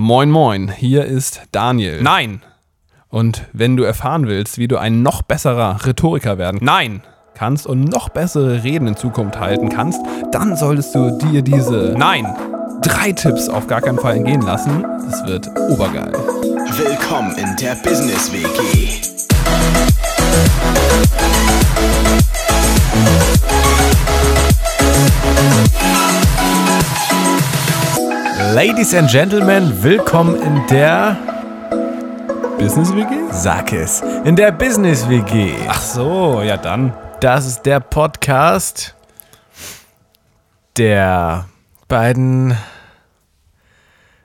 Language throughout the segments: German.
Moin, moin, hier ist Daniel. Nein! Und wenn du erfahren willst, wie du ein noch besserer Rhetoriker werden Nein! kannst und noch bessere Reden in Zukunft halten kannst, dann solltest du dir diese Nein! drei Tipps auf gar keinen Fall entgehen lassen. Das wird obergeil. Willkommen in der Business WG. Ladies and Gentlemen, willkommen in der Business WG? Sag es, in der Business WG. Ach so, ja dann. Das ist der Podcast der beiden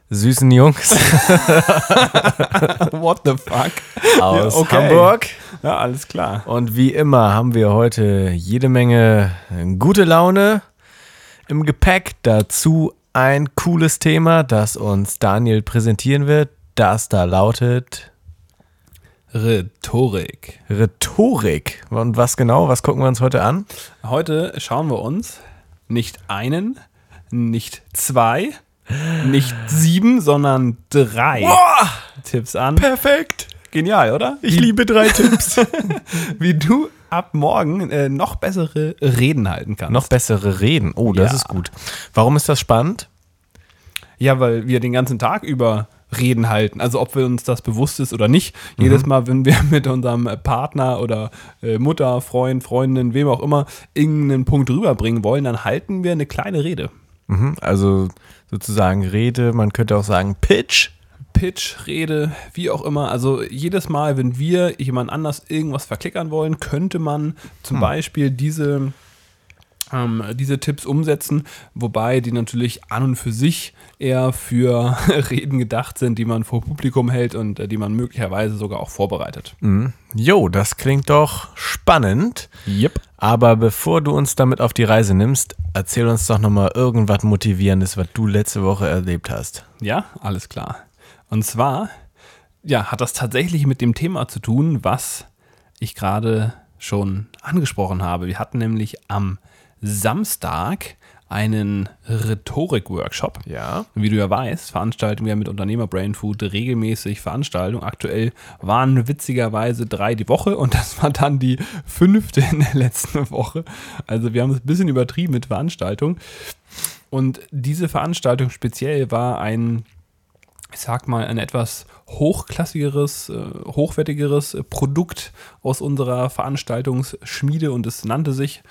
süßen Jungs What the fuck? aus okay. Hamburg. Ja, alles klar. Und wie immer haben wir heute jede Menge gute Laune im Gepäck. Dazu ein cooles Thema, das uns Daniel präsentieren wird. Das da lautet Rhetorik. Rhetorik. Und was genau? Was gucken wir uns heute an? Heute schauen wir uns nicht einen, nicht zwei, nicht sieben, sondern drei Tipps an. Perfekt. Genial, oder? Ich liebe drei Tipps. Wie du ab morgen äh, noch bessere Reden halten kannst. Noch bessere Reden. Oh, das Ja. ist gut. Warum ist das spannend? Ja, weil wir den ganzen Tag über Reden halten. Also ob wir uns das bewusst ist oder nicht. Jedes Mal, wenn wir mit unserem Partner oder äh, Mutter, Freund, Freundin, wem auch immer, irgendeinen Punkt rüberbringen wollen, dann halten wir eine kleine Rede. Mhm, also sozusagen Rede, man könnte auch sagen Pitch. Pitch, Rede, wie auch immer. Also jedes Mal, wenn wir jemand anders irgendwas verklickern wollen, könnte man zum Beispiel diese, ähm, diese Tipps umsetzen, wobei die natürlich an und für sich eher für Reden gedacht sind, die man vor Publikum hält und äh, die man möglicherweise sogar auch vorbereitet. Jo, das klingt doch spannend. Yep. Aber bevor du uns damit auf die Reise nimmst, erzähl uns doch nochmal irgendwas Motivierendes, was du letzte Woche erlebt hast. Ja, alles klar. Und zwar, ja, hat das tatsächlich mit dem Thema zu tun, was ich gerade schon angesprochen habe. Wir hatten nämlich am Samstag einen Rhetorik-Workshop. Ja. Wie du ja weißt, veranstalten wir mit Unternehmer Brain Food regelmäßig Veranstaltungen. Aktuell waren witzigerweise drei die Woche und das war dann die fünfte in der letzten Woche. Also wir haben es ein bisschen übertrieben mit Veranstaltungen. Und diese Veranstaltung speziell war ein, ich sag mal, ein etwas hochklassigeres, äh, hochwertigeres Produkt aus unserer Veranstaltungsschmiede und es nannte sich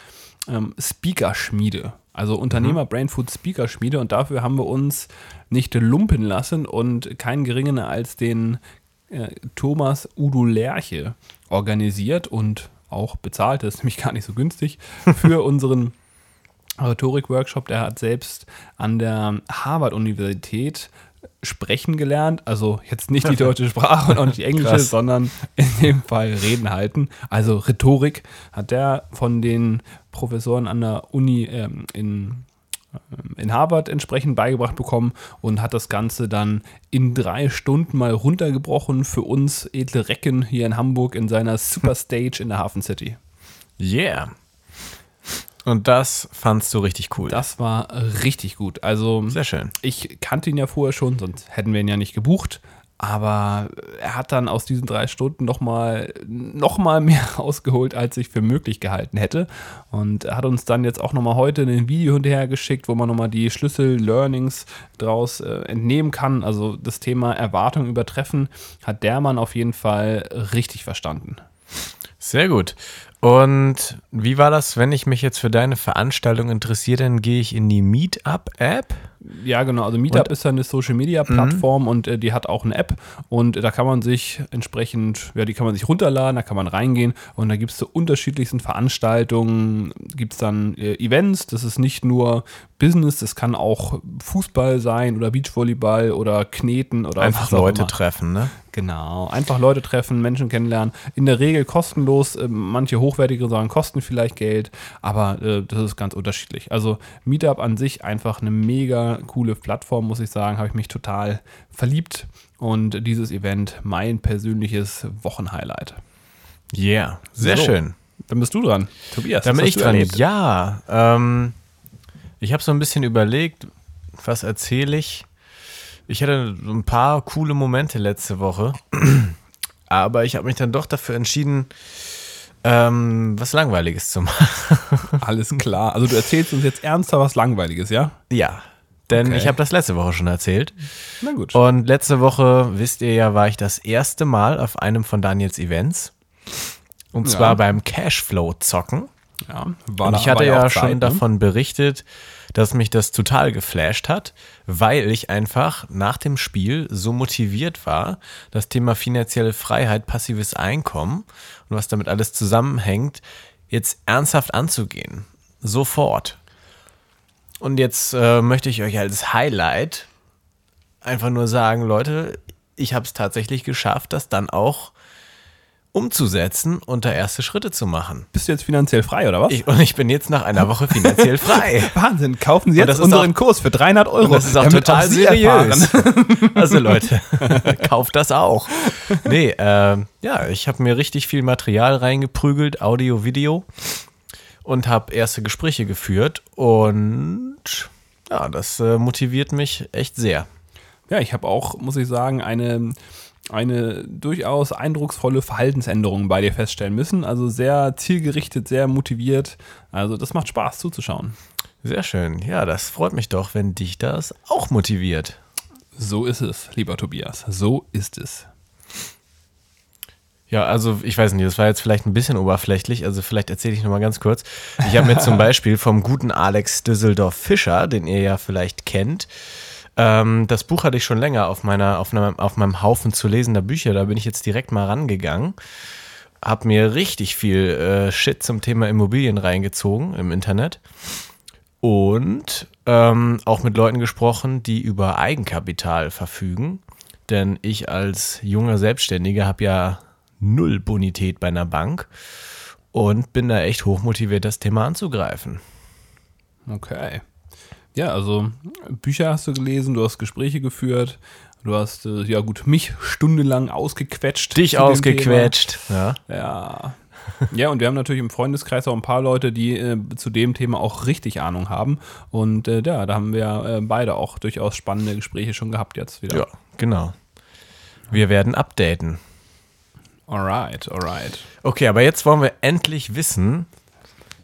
ähm, Speaker-Schmiede. Also Unternehmer Brain Food Speaker Schmiede und dafür haben wir uns nicht lumpen lassen und keinen geringeren als den äh, Thomas Udo Lerche organisiert und auch bezahlt, das ist nämlich gar nicht so günstig, für unseren Rhetorik-Workshop. Der hat selbst an der Harvard-Universität sprechen gelernt. Also jetzt nicht die deutsche Sprache und auch nicht die englische, Krass. sondern in dem Fall Reden halten. Also Rhetorik hat der von den Professoren an der Uni ähm, in ähm, in Harvard entsprechend beigebracht bekommen und hat das Ganze dann in drei Stunden mal runtergebrochen für uns edle Recken hier in Hamburg in seiner Superstage in der Hafen City. Yeah. Und das fandst du richtig cool. Das war richtig gut. Also Sehr schön. ich kannte ihn ja vorher schon, sonst hätten wir ihn ja nicht gebucht. Aber er hat dann aus diesen drei Stunden nochmal noch mal mehr rausgeholt, als ich für möglich gehalten hätte. Und er hat uns dann jetzt auch nochmal heute ein Video hinterher geschickt, wo man nochmal die Schlüssel-Learnings draus äh, entnehmen kann. Also das Thema Erwartung übertreffen hat der Mann auf jeden Fall richtig verstanden. Sehr gut. Und wie war das, wenn ich mich jetzt für deine Veranstaltung interessiere, dann gehe ich in die Meetup-App? Ja, genau. Also Meetup Und- Mhm. ist ja eine Social Media Plattform und äh, die hat auch eine App und äh, da kann man sich entsprechend, ja, die kann man sich runterladen, da kann man reingehen und da gibt es zu unterschiedlichsten Veranstaltungen, gibt es dann äh, Events. Das ist nicht nur Business, das kann auch Fußball sein oder Beachvolleyball oder Kneten oder Einfach was auch Leute treffen, ne? Genau, einfach Leute treffen, Menschen kennenlernen. In der Regel kostenlos. äh, Manche hochwertige sagen, kosten vielleicht Geld, aber äh, das ist ganz unterschiedlich. Also Meetup an sich einfach eine mega coole Plattform, muss ich sagen. Habe ich mich total verliebt. Und dieses Event mein persönliches Wochenhighlight. Yeah, sehr So. schön. Dann bist du dran, Tobias. Da was bin ich dran. erlebt? Ja, ähm, ich habe so ein bisschen überlegt, was erzähle ich. Ich hatte ein paar coole Momente letzte Woche, aber ich habe mich dann doch dafür entschieden, ähm, was Langweiliges zu machen. Alles klar. Also du erzählst uns jetzt ernsthaft was Langweiliges, ja? Ja, denn Okay. ich habe das letzte Woche schon erzählt. Na gut. Und letzte Woche, wisst ihr ja, war ich das erste Mal auf einem von Daniels Events. Und Ja. zwar beim Cashflow zocken. ja, war Und ich hatte war ja auch schon Zeit, ne? davon berichtet, dass mich das total geflasht hat, weil ich einfach nach dem Spiel so motiviert war, das Thema finanzielle Freiheit, passives Einkommen und was damit alles zusammenhängt, jetzt ernsthaft anzugehen. Sofort. Und jetzt äh, möchte ich euch als Highlight einfach nur sagen, Leute, ich habe es tatsächlich geschafft, das dann auch umzusetzen und da erste Schritte zu machen. Bist du jetzt finanziell frei, oder was? Ich, und ich bin jetzt nach einer Woche finanziell frei. Wahnsinn, kaufen Sie jetzt unseren auch- Kurs für 300 Euro. Das ist auch total Sie seriös. Also Leute, kauft das auch. Nee, ähm, ja, ich habe mir richtig viel Material reingeprügelt, Audio, Video und habe erste Gespräche geführt und ja, das äh, motiviert mich echt sehr. Ja, ich habe auch, muss ich sagen, eine, eine durchaus eindrucksvolle Verhaltensänderung bei dir feststellen müssen. Also sehr zielgerichtet, sehr motiviert. Also das macht Spaß zuzuschauen. Sehr schön. Ja, das freut mich doch, wenn dich das auch motiviert. So ist es, lieber Tobias. So ist es. Ja, also ich weiß nicht, das war jetzt vielleicht ein bisschen oberflächlich, also vielleicht erzähle ich nochmal ganz kurz. Ich habe mir zum Beispiel vom guten Alex Düsseldorf Fischer, den ihr ja vielleicht kennt, ähm, das Buch hatte ich schon länger auf, meiner, auf, meinem, auf meinem Haufen zu lesender Bücher, da bin ich jetzt direkt mal rangegangen, habe mir richtig viel äh, Shit zum Thema Immobilien reingezogen im Internet und ähm, auch mit Leuten gesprochen, die über Eigenkapital verfügen. Denn ich als junger Selbstständiger habe ja null Bonität bei einer Bank und bin da echt hochmotiviert, das Thema anzugreifen. Okay. Ja, also Bücher hast du gelesen, du hast Gespräche geführt, du hast, äh, ja gut, mich stundenlang ausgequetscht. Dich ausgequetscht. Ja. Ja. Ja, und wir haben natürlich im Freundeskreis auch ein paar Leute, die äh, zu dem Thema auch richtig Ahnung haben. Und äh, ja, da haben wir äh, beide auch durchaus spannende Gespräche schon gehabt jetzt wieder. ja, genau. Wir werden updaten. Alright, alright. Okay, aber jetzt wollen wir endlich wissen,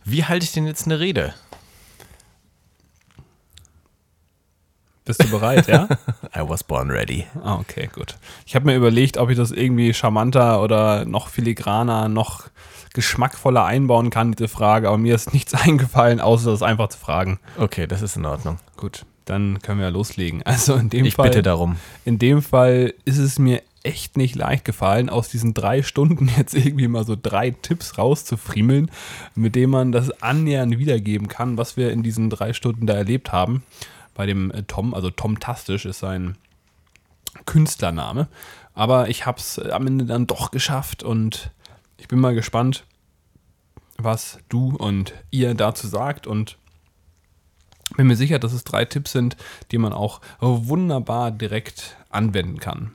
wie halte ich denn jetzt eine Rede? Bist du bereit, ja? I was born ready. Ah, okay, gut. Ich habe mir überlegt, ob ich das irgendwie charmanter oder noch filigraner, noch geschmackvoller einbauen kann, diese Frage, aber mir ist nichts eingefallen, außer das einfach zu fragen. Okay, das ist in Ordnung. Gut, dann können wir ja loslegen. Also in dem Ich Fall, bitte darum. in dem Fall ist es mir echt nicht leicht gefallen, aus diesen drei Stunden jetzt irgendwie mal so drei Tipps rauszufriemeln, mit denen man das annähernd wiedergeben kann, was wir in diesen drei Stunden da erlebt haben. Bei dem äh, Tom, also Tom Tastisch ist sein Künstlername. Aber ich habe es am Ende dann doch geschafft und ich bin mal gespannt, was du und ihr dazu sagt und bin mir sicher, dass es drei Tipps sind, die man auch wunderbar direkt anwenden kann.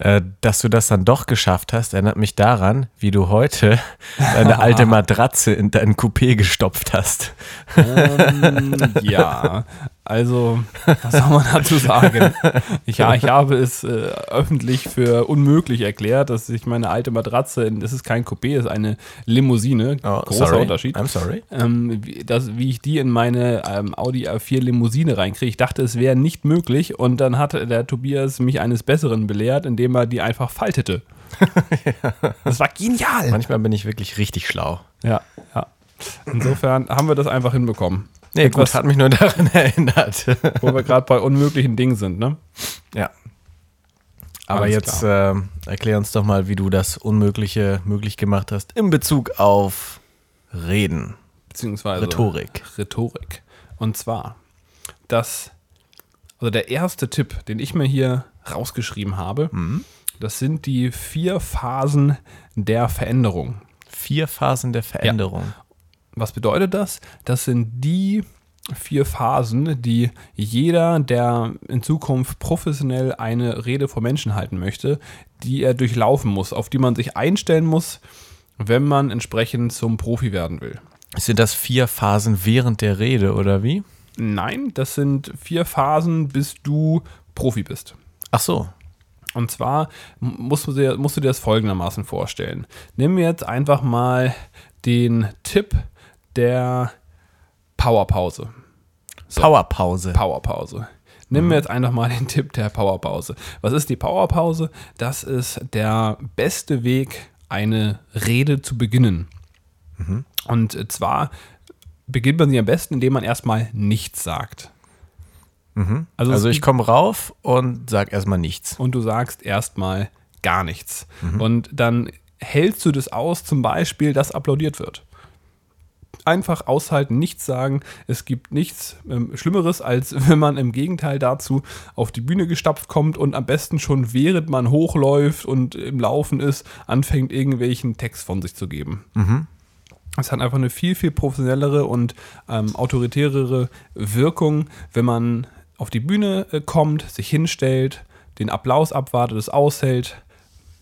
Äh, dass du das dann doch geschafft hast, erinnert mich daran, wie du heute deine alte Matratze in dein Coupé gestopft hast. Ähm, ja, also, was soll man dazu sagen? Ich, ja, ich habe es äh, öffentlich für unmöglich erklärt, dass ich meine alte Matratze, in- das ist kein Coupé, das ist eine Limousine, großer Oh, sorry. Unterschied. I'm sorry. ähm, wie, das, wie ich die in meine ähm, Audi A4 Limousine reinkriege. Ich dachte, es wäre nicht möglich und dann hat der Tobias mich eines Besseren belehrt, indem er die einfach faltete. Das war genial. Manchmal bin ich wirklich richtig schlau. Ja, ja. Insofern haben wir das einfach hinbekommen. Nee, Etwas- gut, hat mich nur daran erinnert. Wo wir gerade bei unmöglichen Dingen sind, ne? ja. Aber Alles jetzt ähm, erklär uns doch mal, wie du das Unmögliche möglich gemacht hast in Bezug auf Reden. Beziehungsweise Rhetorik. Rhetorik. Und zwar, das, also der erste Tipp, den ich mir hier rausgeschrieben habe, Mhm. das sind die vier Phasen der Veränderung. Vier Phasen der Veränderung. Was bedeutet das? Das sind die vier Phasen, die jeder, der in Zukunft professionell eine Rede vor Menschen halten möchte, die er durchlaufen muss, auf die man sich einstellen muss, wenn man entsprechend zum Profi werden will. Sind das vier Phasen während der Rede oder wie? Nein, das sind vier Phasen, bis du Profi bist. Ach so. Und zwar musst du, dir, musst du dir das folgendermaßen vorstellen. Nimm jetzt einfach mal den Tipp der Powerpause. So. Powerpause. Powerpause. Nimm mir jetzt einfach mal den Tipp der Powerpause. Was ist die Powerpause? Das ist der beste Weg, eine Rede zu beginnen. Und zwar beginnt man sie am besten, indem man erstmal nichts sagt. Also, es ich komme rauf und sag erstmal nichts. und du sagst erstmal gar nichts. Und dann hältst du das aus, zum Beispiel, dass applaudiert wird. Einfach aushalten, nichts sagen. Es gibt nichts ähm, Schlimmeres, als wenn man im Gegenteil dazu auf die Bühne gestapft kommt und am besten schon während man hochläuft und im Laufen ist, anfängt, irgendwelchen Text von sich zu geben. Es hat einfach eine viel, viel professionellere und ähm, autoritärere Wirkung, wenn man auf die Bühne äh, kommt, sich hinstellt, den Applaus abwartet, es aushält.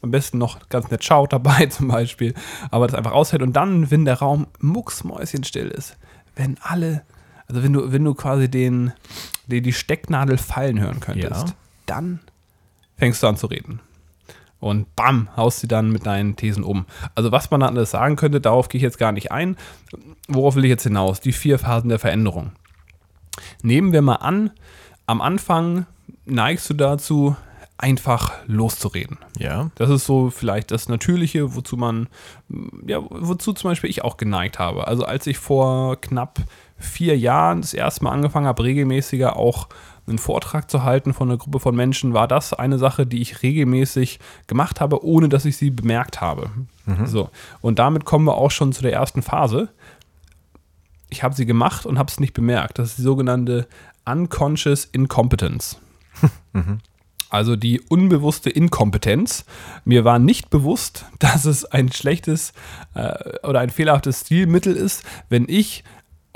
Am besten noch ganz nett schaut dabei zum Beispiel, aber das einfach aushält und dann, wenn der Raum mucksmäuschenstill ist, wenn alle, also wenn du, wenn du quasi den, die, die Stecknadel fallen hören könntest, Ja. dann fängst du an zu reden. Und bam, haust sie dann mit deinen Thesen um. Also was man da alles sagen könnte, darauf gehe ich jetzt gar nicht ein. Worauf will ich jetzt hinaus? Die vier Phasen der Veränderung. Nehmen wir mal an, am Anfang neigst du dazu, einfach loszureden. Ja. Das ist so vielleicht das Natürliche, wozu man, ja, wozu zum Beispiel ich auch geneigt habe. Also als ich vor knapp vier Jahren das erste Mal angefangen habe, regelmäßiger auch einen Vortrag zu halten von einer Gruppe von Menschen, war das eine Sache, die ich regelmäßig gemacht habe, ohne dass ich sie bemerkt habe. So. Und damit kommen wir auch schon zu der ersten Phase. Ich habe sie gemacht und habe es nicht bemerkt. Das ist die sogenannte Unconscious Incompetence. Also die unbewusste Inkompetenz. Mir war nicht bewusst, dass es ein schlechtes äh, oder ein fehlerhaftes Stilmittel ist, wenn ich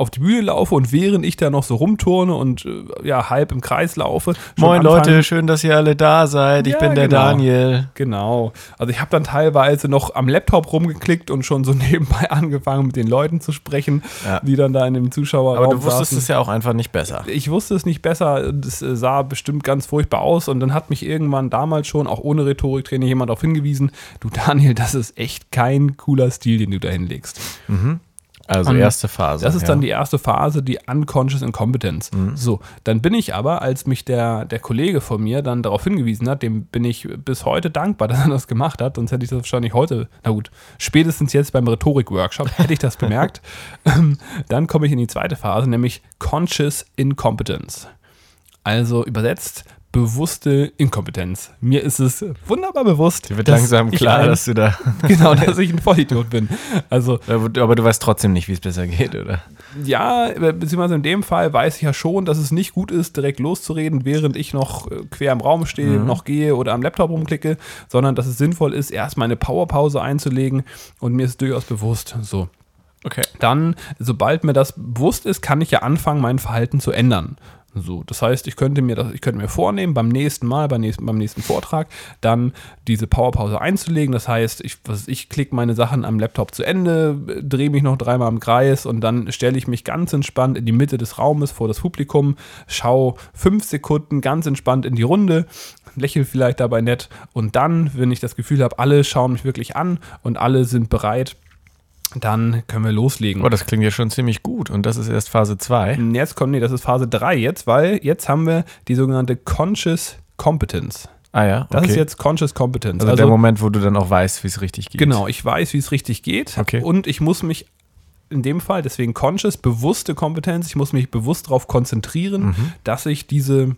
auf die Bühne laufe und während ich da noch so rumturne und äh, ja halb im Kreis laufe. Moin anfange- Leute, schön, dass ihr alle da seid. Ich Ja, bin der genau. Daniel. Genau. Also ich habe dann teilweise noch am Laptop rumgeklickt und schon so nebenbei angefangen mit den Leuten zu sprechen, Ja. die dann da in dem Zuschauerraum Aber du wusstest saßen. es ja auch einfach nicht besser. Ich wusste es nicht besser. Das äh, sah bestimmt ganz furchtbar aus. Und dann hat mich irgendwann damals schon, auch ohne Rhetoriktraining, jemand darauf hingewiesen: Du, Daniel, das ist echt kein cooler Stil, den du da hinlegst. Also erste Phase. Das ist ja. dann die erste Phase, die Unconscious Incompetence. So, dann bin ich aber, als mich der, der Kollege von mir dann darauf hingewiesen hat, dem bin ich bis heute dankbar, dass er das gemacht hat, sonst hätte ich das wahrscheinlich heute, na gut, spätestens jetzt beim Rhetorik-Workshop hätte ich das bemerkt. Ähm, dann komme ich in die zweite Phase, nämlich Conscious Incompetence. Also übersetzt bewusste Inkompetenz. Mir ist es wunderbar bewusst. Dir wird langsam klar, ein, dass du da. genau, dass ich ein Vollidiot bin. Also Aber du weißt trotzdem nicht, wie es besser geht, oder? ja, beziehungsweise in dem Fall weiß ich ja schon, dass es nicht gut ist, direkt loszureden, während ich noch äh, quer im Raum stehe, noch gehe oder am Laptop rumklicke, sondern dass es sinnvoll ist, erstmal eine Powerpause einzulegen und mir ist durchaus bewusst, so. Okay. Dann, sobald mir das bewusst ist, kann ich ja anfangen, mein Verhalten zu ändern. So, das heißt, ich könnte mir das, ich könnte mir vornehmen, beim nächsten Mal, beim nächsten, beim nächsten Vortrag, dann diese Powerpause einzulegen. Das heißt, ich, was, ich klicke meine Sachen am Laptop zu Ende, drehe mich noch dreimal im Kreis und dann stelle ich mich ganz entspannt in die Mitte des Raumes vor das Publikum, schaue fünf Sekunden ganz entspannt in die Runde, lächle vielleicht dabei nett und dann, wenn ich das Gefühl habe, alle schauen mich wirklich an und alle sind bereit, dann können wir loslegen. Oh, das klingt ja schon ziemlich gut. Und das ist erst Phase 2. Jetzt kommt, nee, das ist Phase 3 jetzt, weil jetzt haben wir die sogenannte Conscious Competence. Ah ja, Das okay. ist jetzt Conscious Competence. also, der Moment, wo du dann auch weißt, wie es richtig geht. Genau, ich weiß, wie es richtig geht. Okay. Und ich muss mich in dem Fall, deswegen Conscious, bewusste Kompetenz, ich muss mich bewusst darauf konzentrieren, Mhm. dass ich diese,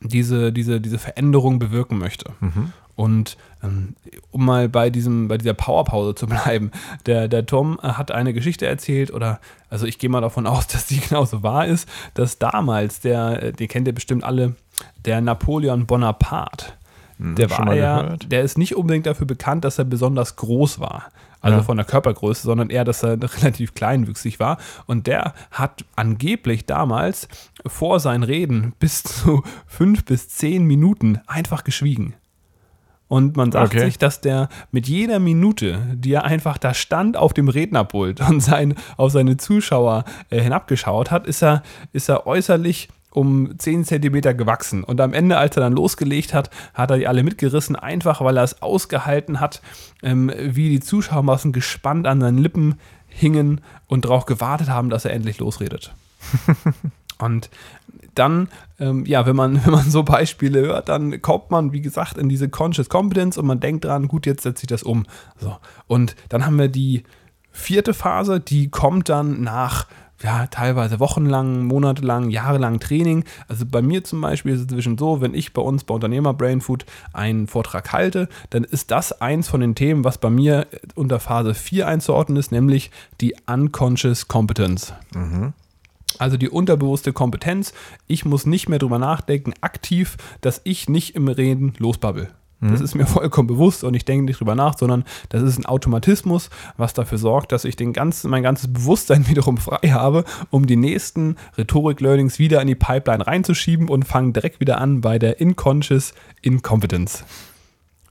diese, diese, diese Veränderung bewirken möchte. Mhm. Und ähm, um mal bei, diesem, bei dieser Powerpause zu bleiben, der, der Tom äh, hat eine Geschichte erzählt, oder also ich gehe mal davon aus, dass die genauso wahr ist, dass damals, der, äh, den kennt ihr bestimmt alle, der Napoleon Bonaparte, der Hm, schon war ja, gehört. der ist nicht unbedingt dafür bekannt, dass er besonders groß war. Also von der Körpergröße, sondern eher, dass er relativ kleinwüchsig war. Und der hat angeblich damals vor seinen Reden bis zu fünf bis zehn Minuten einfach geschwiegen. Und man sagt Okay. sich, dass der mit jeder Minute, die er einfach da stand auf dem Rednerpult und sein, auf seine Zuschauer äh, hinabgeschaut hat, ist er, ist er äußerlich um 10 Zentimeter gewachsen. Und am Ende, als er dann losgelegt hat, hat er die alle mitgerissen, einfach weil er es ausgehalten hat, ähm, wie die Zuschauermassen gespannt an seinen Lippen hingen und darauf gewartet haben, dass er endlich losredet. und dann, ähm, ja, wenn man, wenn man so Beispiele hört, dann kommt man, wie gesagt, in diese Conscious Competence und man denkt dran, gut, jetzt setze ich das um. So. Und dann haben wir die vierte Phase, die kommt dann nach ja, teilweise wochenlang, monatelang, jahrelang Training. Also bei mir zum Beispiel ist es inzwischen so, wenn ich bei uns bei Unternehmer Brain Food einen Vortrag halte, dann ist das eins von den Themen, was bei mir unter Phase 4 einzuordnen ist, nämlich die Unconscious Competence. Mhm. Also die unterbewusste Kompetenz. Ich muss nicht mehr drüber nachdenken, aktiv, dass ich nicht im Reden losbabbel. Das mhm. ist mir vollkommen bewusst und ich denke nicht drüber nach, sondern das ist ein Automatismus, was dafür sorgt, dass ich den ganzen, mein ganzes Bewusstsein wiederum frei habe, um die nächsten Rhetorik-Learnings wieder in die Pipeline reinzuschieben und fange direkt wieder an bei der Inconscious Incompetence.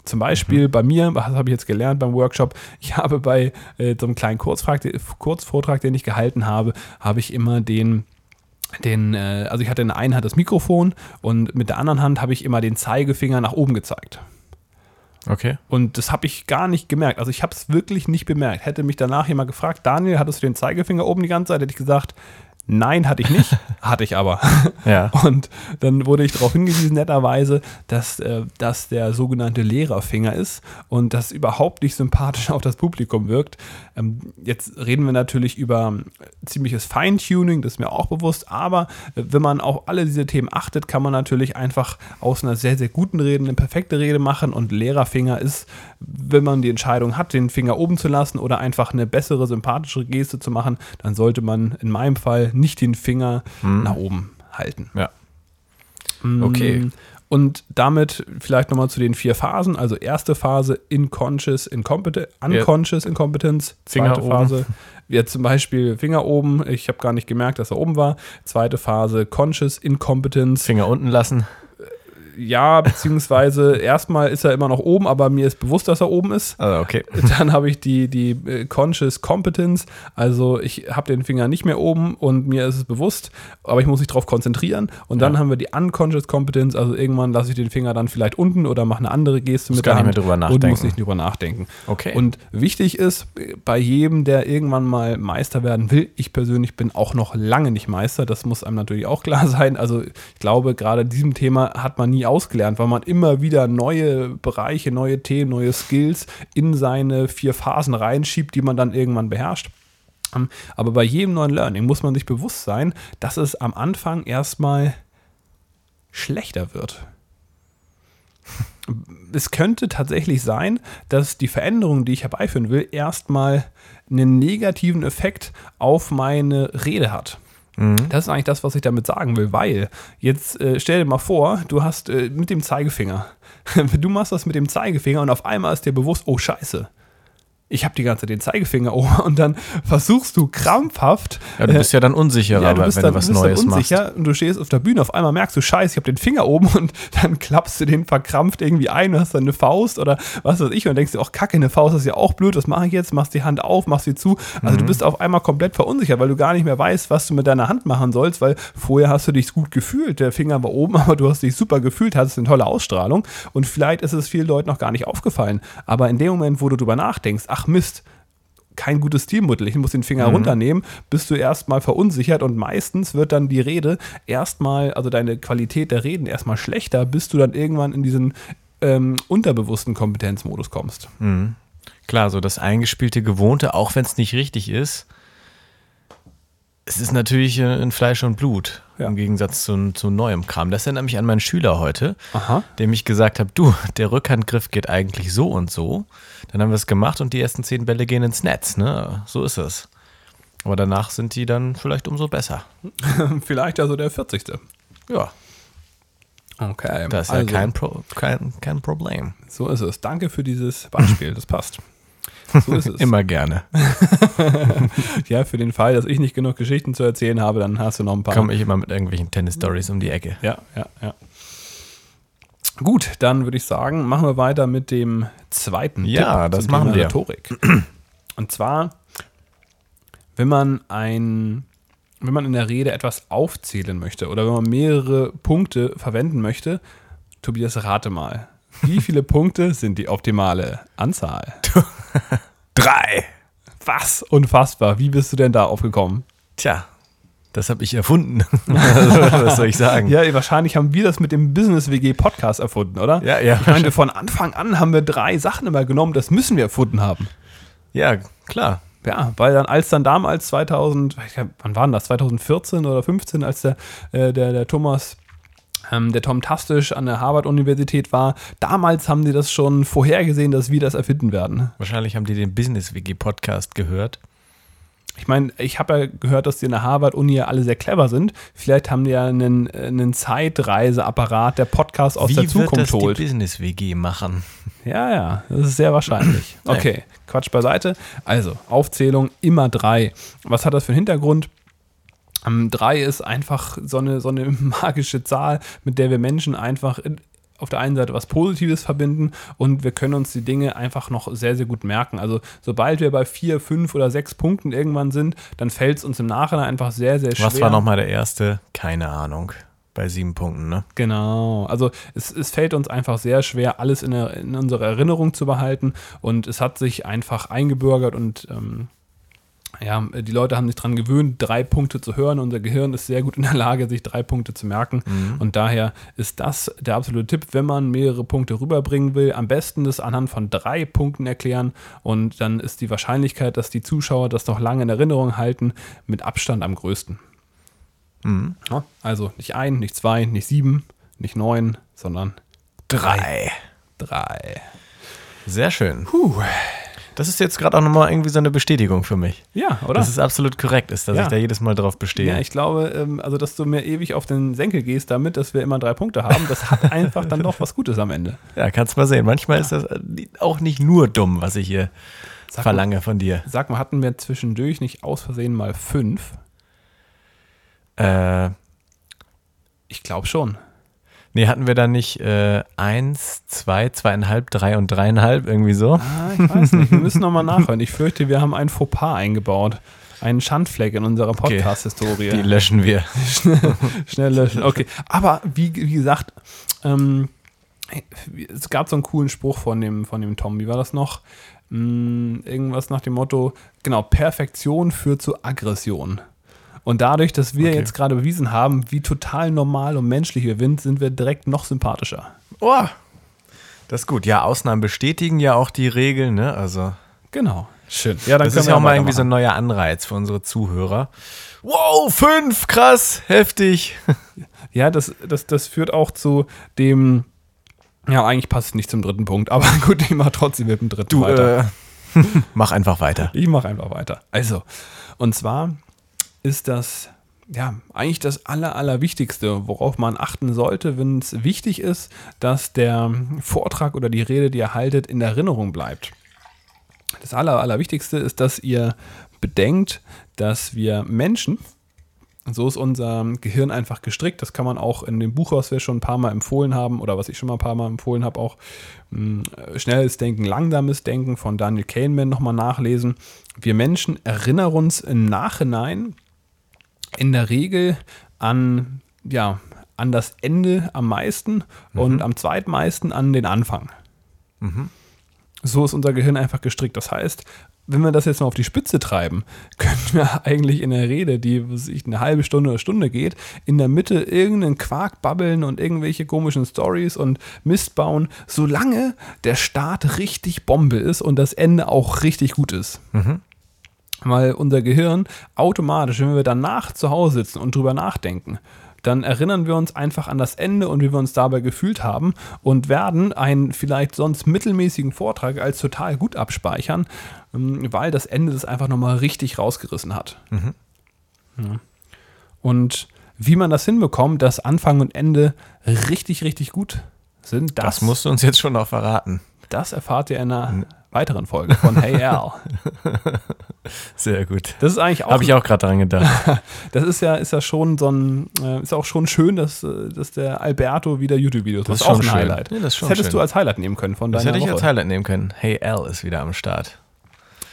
Zum Beispiel mhm. bei mir, was habe ich jetzt gelernt beim Workshop? Ich habe bei äh, so einem kleinen Kurzvortrag, Kurzvortrag, den ich gehalten habe, habe ich immer den den, äh, also ich hatte in der einen Hand das Mikrofon und mit der anderen Hand habe ich immer den Zeigefinger nach oben gezeigt. Okay. Und das habe ich gar nicht gemerkt. Also ich habe es wirklich nicht bemerkt. Hätte mich danach jemand gefragt, Daniel, hattest du den Zeigefinger oben die ganze Zeit? Hätte ich gesagt, Nein, hatte ich nicht, hatte ich aber. Ja. Und dann wurde ich darauf hingewiesen, netterweise, dass äh, das der sogenannte Lehrerfinger ist und das überhaupt nicht sympathisch auf das Publikum wirkt. Ähm, jetzt reden wir natürlich über ziemliches Feintuning, das ist mir auch bewusst, aber äh, wenn man auf alle diese Themen achtet, kann man natürlich einfach aus einer sehr, sehr guten Rede eine perfekte Rede machen und Lehrerfinger ist, wenn man die Entscheidung hat, den Finger oben zu lassen oder einfach eine bessere, sympathische Geste zu machen, dann sollte man in meinem Fall nicht den Finger hm. nach oben halten. Ja. Mm, okay. Und damit vielleicht nochmal zu den vier Phasen. Also erste Phase Inconscious Incompetence, Unconscious Incompetence. Zweite Finger Phase, oben. jetzt zum Beispiel Finger oben. Ich habe gar nicht gemerkt, dass er oben war. Zweite Phase Conscious Incompetence. Finger unten lassen ja, beziehungsweise erstmal ist er immer noch oben, aber mir ist bewusst, dass er oben ist. Also okay. Dann habe ich die, die äh, Conscious Competence, also ich habe den Finger nicht mehr oben und mir ist es bewusst, aber ich muss mich darauf konzentrieren. Und dann ja. haben wir die Unconscious Competence, also irgendwann lasse ich den Finger dann vielleicht unten oder mache eine andere Geste mit der Hand nicht mehr und muss nicht drüber nachdenken. Okay. Und wichtig ist, bei jedem, der irgendwann mal Meister werden will, ich persönlich bin auch noch lange nicht Meister, das muss einem natürlich auch klar sein. Also ich glaube, gerade diesem Thema hat man nie ausgelernt, weil man immer wieder neue Bereiche, neue Themen, neue Skills in seine vier Phasen reinschiebt, die man dann irgendwann beherrscht. Ähm, aber bei jedem neuen Learning muss man sich bewusst sein, dass es am Anfang erstmal schlechter wird. Es könnte tatsächlich sein, dass die Veränderung, die ich herbeiführen will, erstmal einen negativen Effekt auf meine Rede hat. Mhm. Das ist eigentlich das, was ich damit sagen will, weil jetzt äh, stell dir mal vor, du hast äh, mit dem Zeigefinger, du machst das mit dem Zeigefinger und auf einmal ist dir bewusst, oh Scheiße, ich habe die ganze Zeit den Zeigefinger oben und dann versuchst du krampfhaft. Ja, du bist ja dann unsicherer, ja, du bist wenn dann, du was du bist Neues machst. Und du stehst auf der Bühne, auf einmal merkst du, scheiße, ich habe den Finger oben und dann klappst du den verkrampft irgendwie ein, hast dann eine Faust oder was weiß ich und denkst dir, ach kacke, eine Faust ist ja auch blöd, was mache ich jetzt? Machst die Hand auf, machst sie zu. Also mhm. du bist auf einmal komplett verunsichert, weil du gar nicht mehr weißt, was du mit deiner Hand machen sollst, weil vorher hast du dich gut gefühlt. Der Finger war oben, aber du hast dich super gefühlt, hattest eine tolle Ausstrahlung und vielleicht ist es vielen Leuten noch gar nicht aufgefallen. Aber in dem Moment, wo du drüber nachdenkst, ach Mist, kein gutes Stilmittel. Ich muss den Finger mhm. runternehmen, bist du erstmal verunsichert und meistens wird dann die Rede erstmal, also deine Qualität der Reden erstmal schlechter, bis du dann irgendwann in diesen ähm, unterbewussten Kompetenzmodus kommst. Mhm. Klar, so das eingespielte Gewohnte, auch wenn es nicht richtig ist, es ist natürlich äh, in Fleisch und Blut, ja. im Gegensatz zu, zu neuem Kram. Das erinnert mich an meinen Schüler heute, Aha. dem ich gesagt habe, du, der Rückhandgriff geht eigentlich so und so. Dann haben wir es gemacht und die ersten zehn Bälle gehen ins Netz. Ne? So ist es. Aber danach sind die dann vielleicht umso besser. vielleicht also der 40. Ja. Okay. Das ist also, ja kein, Pro, kein, kein Problem. So ist es. Danke für dieses Beispiel. Das passt. So ist es. Immer gerne. ja, für den Fall, dass ich nicht genug Geschichten zu erzählen habe, dann hast du noch ein paar. Komme ich immer mit irgendwelchen Tennis-Stories um die Ecke. Ja, ja, ja. Gut, dann würde ich sagen, machen wir weiter mit dem zweiten ja, Tipp das machen Thema wir. Rhetorik. Und zwar, wenn man ein wenn man in der Rede etwas aufzählen möchte oder wenn man mehrere Punkte verwenden möchte, Tobias, rate mal. Wie viele Punkte sind die optimale Anzahl? Drei. Was? Unfassbar. Wie bist du denn da aufgekommen? Tja, das habe ich erfunden. Was soll ich sagen? Ja, wahrscheinlich haben wir das mit dem Business WG Podcast erfunden, oder? Ja, ja. Ich meine, von Anfang an haben wir drei Sachen immer genommen, das müssen wir erfunden haben. Ja, klar. Ja, weil dann, als dann damals 2000, ich glaub, wann waren das? 2014 oder 15, als der, äh, der, der Thomas, ähm, der Tom Tastisch an der Harvard-Universität war, damals haben die das schon vorhergesehen, dass wir das erfinden werden. Wahrscheinlich haben die den Business-WG-Podcast gehört. Ich meine, ich habe ja gehört, dass die in der Harvard-Uni ja alle sehr clever sind. Vielleicht haben die ja einen, einen Zeitreiseapparat, der Podcast aus Wie der wird Zukunft das holt. die Business-WG machen? Ja, ja, das ist sehr wahrscheinlich. Okay, Quatsch beiseite. Also, Aufzählung immer drei. Was hat das für einen Hintergrund? Ähm, drei ist einfach so eine, so eine magische Zahl, mit der wir Menschen einfach in, auf der einen Seite was Positives verbinden und wir können uns die Dinge einfach noch sehr, sehr gut merken. Also sobald wir bei vier, fünf oder sechs Punkten irgendwann sind, dann fällt es uns im Nachhinein einfach sehr, sehr schwer. Was war nochmal der erste? Keine Ahnung. Bei sieben Punkten, ne? Genau. Also es, es fällt uns einfach sehr schwer, alles in, der, in unserer Erinnerung zu behalten. Und es hat sich einfach eingebürgert und ähm, ja, die Leute haben sich daran gewöhnt, drei Punkte zu hören. Unser Gehirn ist sehr gut in der Lage, sich drei Punkte zu merken. Und daher ist das der absolute Tipp, wenn man mehrere Punkte rüberbringen will. Am besten das anhand von drei Punkten erklären. Und dann ist die Wahrscheinlichkeit, dass die Zuschauer das noch lange in Erinnerung halten, mit Abstand am größten. Ja, also nicht ein, nicht zwei, nicht sieben, nicht neun, sondern Drei. drei. Sehr schön. Das ist jetzt gerade auch nochmal irgendwie so eine Bestätigung für mich. Ja, oder? Dass es absolut korrekt ist, dass Ja. ich da jedes Mal drauf bestehe. ja, ich glaube, ähm, also dass du mir ewig auf den Senkel gehst damit, dass wir immer drei Punkte haben, das hat einfach dann doch was Gutes am Ende. Ja, kannst mal sehen. Manchmal ist das äh, auch nicht nur dumm, was ich hier Sag verlange von dir. Sag mal, hatten wir zwischendurch nicht aus Versehen mal fünf? Äh, Ich glaube schon. Nee, hatten wir da nicht äh, eins, zwei, zweieinhalb, drei und dreieinhalb irgendwie so? Ah, ich weiß nicht. Wir müssen nochmal nachhören. Ich fürchte, wir haben ein Fauxpas eingebaut. Einen Schandfleck in unserer Podcast-Historie. Die löschen wir. Schnell löschen. Okay. Aber wie, wie gesagt, ähm, es gab so einen coolen Spruch von dem, von dem Tom. Wie war das noch? Hm, irgendwas nach dem Motto, genau, Perfektion führt zu Aggression. Und dadurch, dass wir Okay. jetzt gerade bewiesen haben, wie total normal und menschlich wir sind, sind wir direkt noch sympathischer. Oh, das ist gut. Ja, Ausnahmen bestätigen ja auch die Regeln, ne? Also, Genau. Schön. Ja, dann das können ist wir ja auch mal irgendwie so ein neuer Anreiz für unsere Zuhörer. Wow, fünf, krass, heftig. Ja, das, das, das führt auch zu dem. Ja, eigentlich passt es nicht zum dritten Punkt, aber gut, ich mache trotzdem mit dem dritten Du, weiter. äh, mach einfach weiter. Ich mache einfach weiter. Also, und zwar ist das ja eigentlich das Aller, Allerwichtigste, worauf man achten sollte, wenn es wichtig ist, dass der Vortrag oder die Rede, die ihr haltet, in Erinnerung bleibt. Das Aller, Allerwichtigste ist, dass ihr bedenkt, dass wir Menschen, so ist unser Gehirn einfach gestrickt. Das kann man auch in dem Buch, was wir schon ein paar Mal empfohlen haben oder was ich schon mal ein paar Mal empfohlen habe, auch mh, schnelles Denken, langsames Denken von Daniel Kahneman nochmal nachlesen. Wir Menschen erinnern uns im Nachhinein in der Regel an, ja, an das Ende am meisten und am zweitmeisten an den Anfang. So ist unser Gehirn einfach gestrickt. Das heißt, wenn wir das jetzt mal auf die Spitze treiben, können wir eigentlich in der Rede, die was ich, eine halbe Stunde oder Stunde geht, in der Mitte irgendeinen Quark babbeln und irgendwelche komischen Stories und Mist bauen, solange der Start richtig Bombe ist und das Ende auch richtig gut ist. Weil unser Gehirn automatisch, wenn wir danach zu Hause sitzen und drüber nachdenken, dann erinnern wir uns einfach an das Ende und wie wir uns dabei gefühlt haben und werden einen vielleicht sonst mittelmäßigen Vortrag als total gut abspeichern, ähm, weil das Ende das einfach nochmal richtig rausgerissen hat. Ja. Und wie man das hinbekommt, dass Anfang und Ende richtig, richtig gut sind, Das musst du uns jetzt schon noch verraten. das erfahrt ihr in einer weiteren Folge von Hey Al. Sehr gut. Das ist eigentlich auch Habe ich auch gerade dran gedacht. Das ist ja, ist ja schon so ein, äh, ist auch schon schön, dass, äh, dass der Alberto wieder YouTube-Videos Das macht. ist auch ein schön. Highlight. Ja, das schon hättest schön. du als Highlight nehmen können von Das deiner hätte ich Woche. als Highlight nehmen können. Hey, Al ist wieder am Start.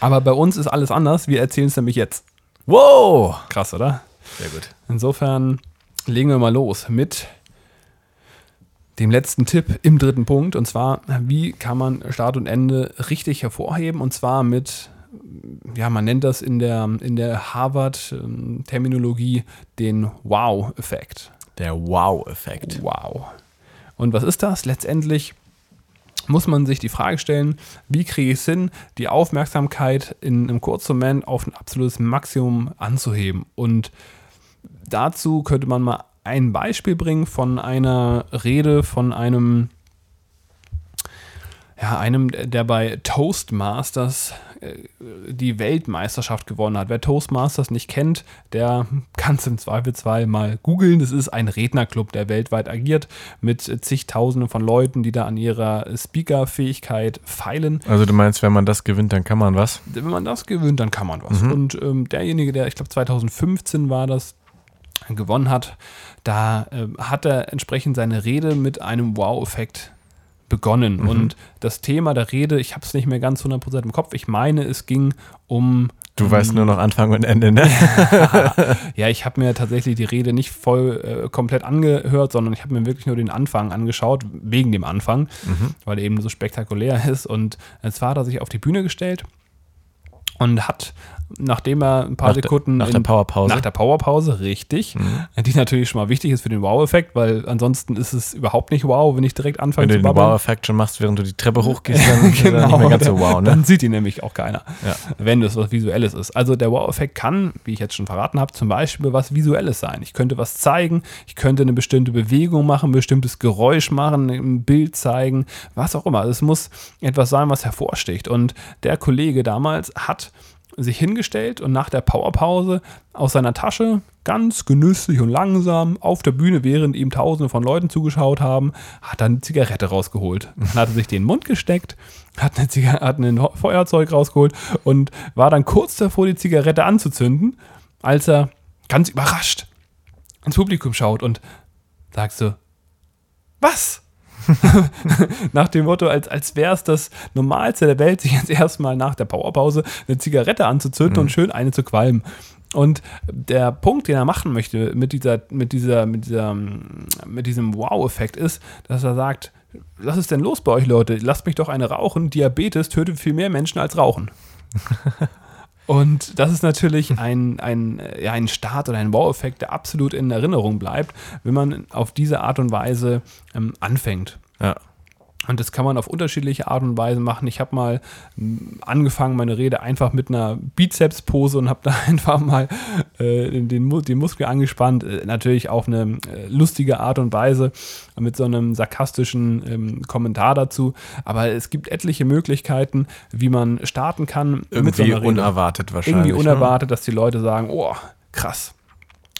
Aber bei uns ist alles anders. Wir erzählen es nämlich jetzt. Wow! Krass, oder? Sehr gut. Insofern legen wir mal los mit dem letzten Tipp im dritten Punkt. Und zwar, wie kann man Start und Ende richtig hervorheben? Und zwar mit, ja, man nennt das in der, in der Harvard-Terminologie den Wow-Effekt. Der Wow-Effekt. Wow. Und was ist das? Letztendlich muss man sich die Frage stellen, wie kriege ich es hin, die Aufmerksamkeit in einem kurzen Moment auf ein absolutes Maximum anzuheben. Und dazu könnte man mal ein Beispiel bringen von einer Rede von einem ja, einem, der bei Toastmasters äh, die Weltmeisterschaft gewonnen hat. Wer Toastmasters nicht kennt, der kann es im Zweifelsfall mal googeln. Das ist ein Rednerclub, der weltweit agiert, mit zigtausenden von Leuten, die da an ihrer Speaker-Fähigkeit feilen. Also du meinst, wenn man das gewinnt, dann kann man was? Wenn man das gewinnt, dann kann man was. Mhm. Und ähm, derjenige, der, ich glaube 2015 war das, gewonnen hat, da äh, hat er entsprechend seine Rede mit einem Wow-Effekt begonnen. Mhm. Und das Thema der Rede, ich habe es nicht mehr ganz 100% im Kopf, ich meine, es ging um Du weißt nur noch Anfang und Ende, ne? ja, ich habe mir tatsächlich die Rede nicht voll äh, komplett angehört, sondern ich habe mir wirklich nur den Anfang angeschaut, wegen dem Anfang, Mhm. weil er eben so spektakulär ist. Und zwar hat er sich auf die Bühne gestellt und hat, nachdem er ein paar Nach der- Sekunden nach der in- Powerpause? nach der Powerpause, richtig, Mhm. die natürlich schon mal wichtig ist für den Wow-Effekt, weil ansonsten ist es überhaupt nicht wow, wenn ich direkt anfange Wenn du zu den babbeln. Wow-Effekt schon machst, während du die Treppe hochgehst, dann ist er nicht mehr ganz so wow, ne? Genau. Dann sieht ihn nämlich auch keiner, Ja. wenn das was Visuelles ist. Also der Wow-Effekt kann, wie ich jetzt schon verraten habe, zum Beispiel was Visuelles sein. Ich könnte was zeigen, ich könnte eine bestimmte Bewegung machen, ein bestimmtes Geräusch machen, ein Bild zeigen, was auch immer. Also es muss etwas sein, was hervorsticht. Und der Kollege damals hat sich hingestellt und nach der Powerpause aus seiner Tasche ganz genüsslich und langsam auf der Bühne, während ihm tausende von Leuten zugeschaut haben, hat er eine Zigarette rausgeholt. Dann hat er sich den Mund gesteckt, hat, eine Ziga hat ein Feuerzeug rausgeholt und war dann kurz davor, die Zigarette anzuzünden, als er ganz überrascht ins Publikum schaut und sagt so, was? nach dem Motto, als, als wäre es das Normalste der Welt, sich jetzt erstmal nach der Powerpause eine Zigarette anzuzünden und schön eine zu qualmen. Und der Punkt, den er machen möchte mit dieser, mit dieser, mit dieser, mit diesem Wow-Effekt ist, dass er sagt, was ist denn los bei euch, Leute? Lasst mich doch eine rauchen. Diabetes tötet viel mehr Menschen als Rauchen. Und das ist natürlich ein, ein, äh, ja, ein Start oder ein Wow-Effekt, der absolut in Erinnerung bleibt, wenn man auf diese Art und Weise ähm, anfängt. Ja. Und das kann man auf unterschiedliche Art und Weise machen. Ich habe mal m, angefangen, meine Rede einfach mit einer Bizeps-Pose und habe da einfach mal äh, den, den Muskel angespannt. Äh, natürlich auf eine äh, lustige Art und Weise, mit so einem sarkastischen ähm, Kommentar dazu. Aber es gibt etliche Möglichkeiten, wie man starten kann mit so Irgendwie Rede unerwartet wahrscheinlich. irgendwie ne? unerwartet, dass die Leute sagen, oh, krass,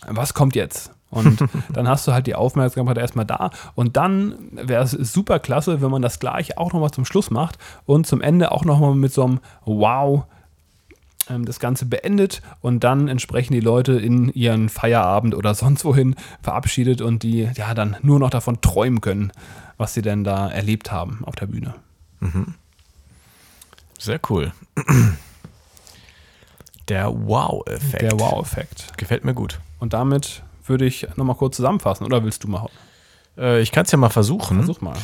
was kommt jetzt? Und dann hast du halt die Aufmerksamkeit erstmal da. Und dann wäre es super klasse, wenn man das gleiche auch nochmal zum Schluss macht und zum Ende auch nochmal mit so einem Wow ähm, das Ganze beendet und dann entsprechend die Leute in ihren Feierabend oder sonst wohin verabschiedet und die ja dann nur noch davon träumen können, was sie denn da erlebt haben auf der Bühne. Sehr cool. Der Wow-Effekt. Der Wow-Effekt. Gefällt mir gut. Und damit würde ich nochmal kurz zusammenfassen. Oder willst du mal? Äh, ich kann es ja mal versuchen. Versuch mal.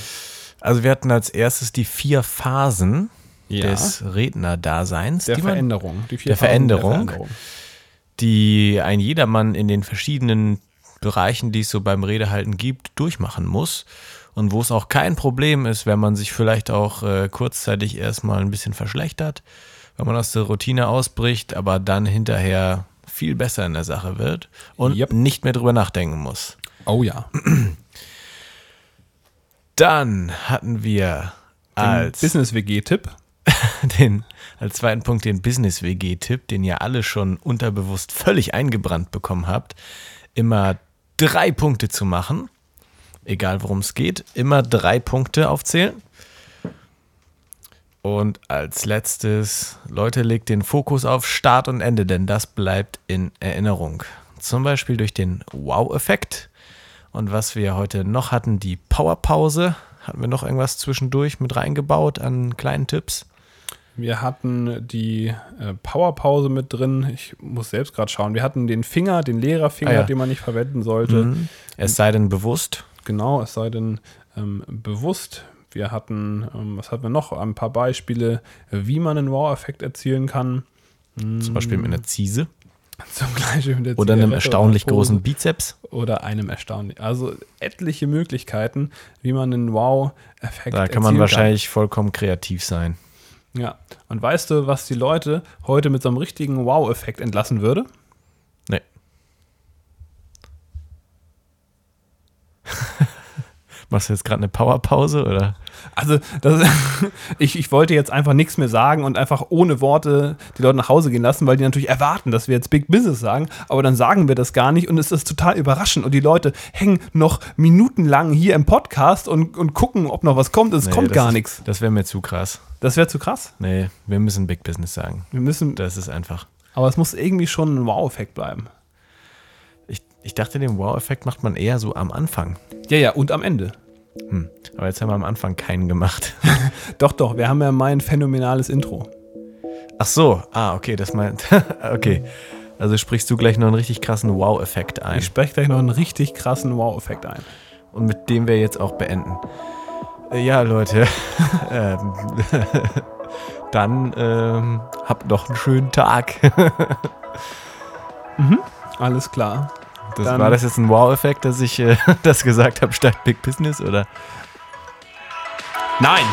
Also wir hatten als erstes die vier Phasen Ja. des Rednerdaseins, Der die, man, Veränderung. Die vier der Phasen Veränderung. die ein jedermann in den verschiedenen Bereichen, die es so beim Redehalten gibt, durchmachen muss. Und wo es auch kein Problem ist, wenn man sich vielleicht auch äh, kurzzeitig erstmal ein bisschen verschlechtert, wenn man aus der Routine ausbricht, aber dann hinterher viel besser in der Sache wird und Yep. nicht mehr drüber nachdenken muss. Oh ja. Dann hatten wir als Business-WG-Tipp. den, als zweiten Punkt den Business-WG-Tipp, den ihr alle schon unterbewusst völlig eingebrannt bekommen habt, immer drei Punkte zu machen, egal worum es geht, immer drei Punkte aufzählen. Und als letztes, Leute, legt den Fokus auf Start und Ende, denn das bleibt in Erinnerung. Zum Beispiel durch den Wow-Effekt. Und was wir heute noch hatten, die Powerpause. Hatten wir noch irgendwas zwischendurch mit reingebaut an kleinen Tipps? Wir hatten die äh, Powerpause mit drin. Ich muss selbst gerade schauen. Wir hatten den Finger, den Lehrerfinger, Ah, ja. den man nicht verwenden sollte. Mhm. Es sei denn bewusst. Genau, es sei denn ähm, bewusst. Wir hatten, ähm, was hatten wir noch? Ein paar Beispiele, wie man einen Wow-Effekt erzielen kann. Zum Beispiel mit einer Ziese. Zum Beispiel mit der Oder einem erstaunlich oder großen Bizeps. Oder einem erstaunlich. Also etliche Möglichkeiten, wie man einen Wow-Effekt Da kann man wahrscheinlich vollkommen kreativ sein. Ja. Und weißt du, was die Leute heute mit so einem richtigen Wow-Effekt entlassen würde? Nee. Machst du jetzt gerade eine Powerpause oder? Also, das, ich, ich wollte jetzt einfach nichts mehr sagen und einfach ohne Worte die Leute nach Hause gehen lassen, weil die natürlich erwarten, dass wir jetzt Big Business sagen, aber dann sagen wir das gar nicht und es ist total überraschend und die Leute hängen noch minutenlang hier im Podcast und, und gucken, ob noch was kommt. Es Nee, kommt gar nichts. Das wäre mir zu krass. Das wäre zu krass. Nee, wir müssen Big Business sagen. Wir müssen, Das ist einfach. aber es muss irgendwie schon ein Wow-Effekt bleiben. Ich, dachte, den Wow-Effekt macht man eher so am Anfang. Ja, ja, und am Ende. Hm. Aber jetzt haben wir am Anfang keinen gemacht. Doch, doch, wir haben ja mein phänomenales Intro. Ach so, ah, okay, das meint. okay. Also sprichst du gleich noch einen richtig krassen Wow-Effekt ein. Ich spreche gleich noch einen richtig krassen Wow-Effekt ein. Und mit dem wir jetzt auch beenden. Äh, Ja, Leute. ähm, dann ähm, habt noch einen schönen Tag. Alles klar. Das, war das jetzt ein Wow-Effekt, dass ich äh, das gesagt habe, statt Big Business, oder? Nein!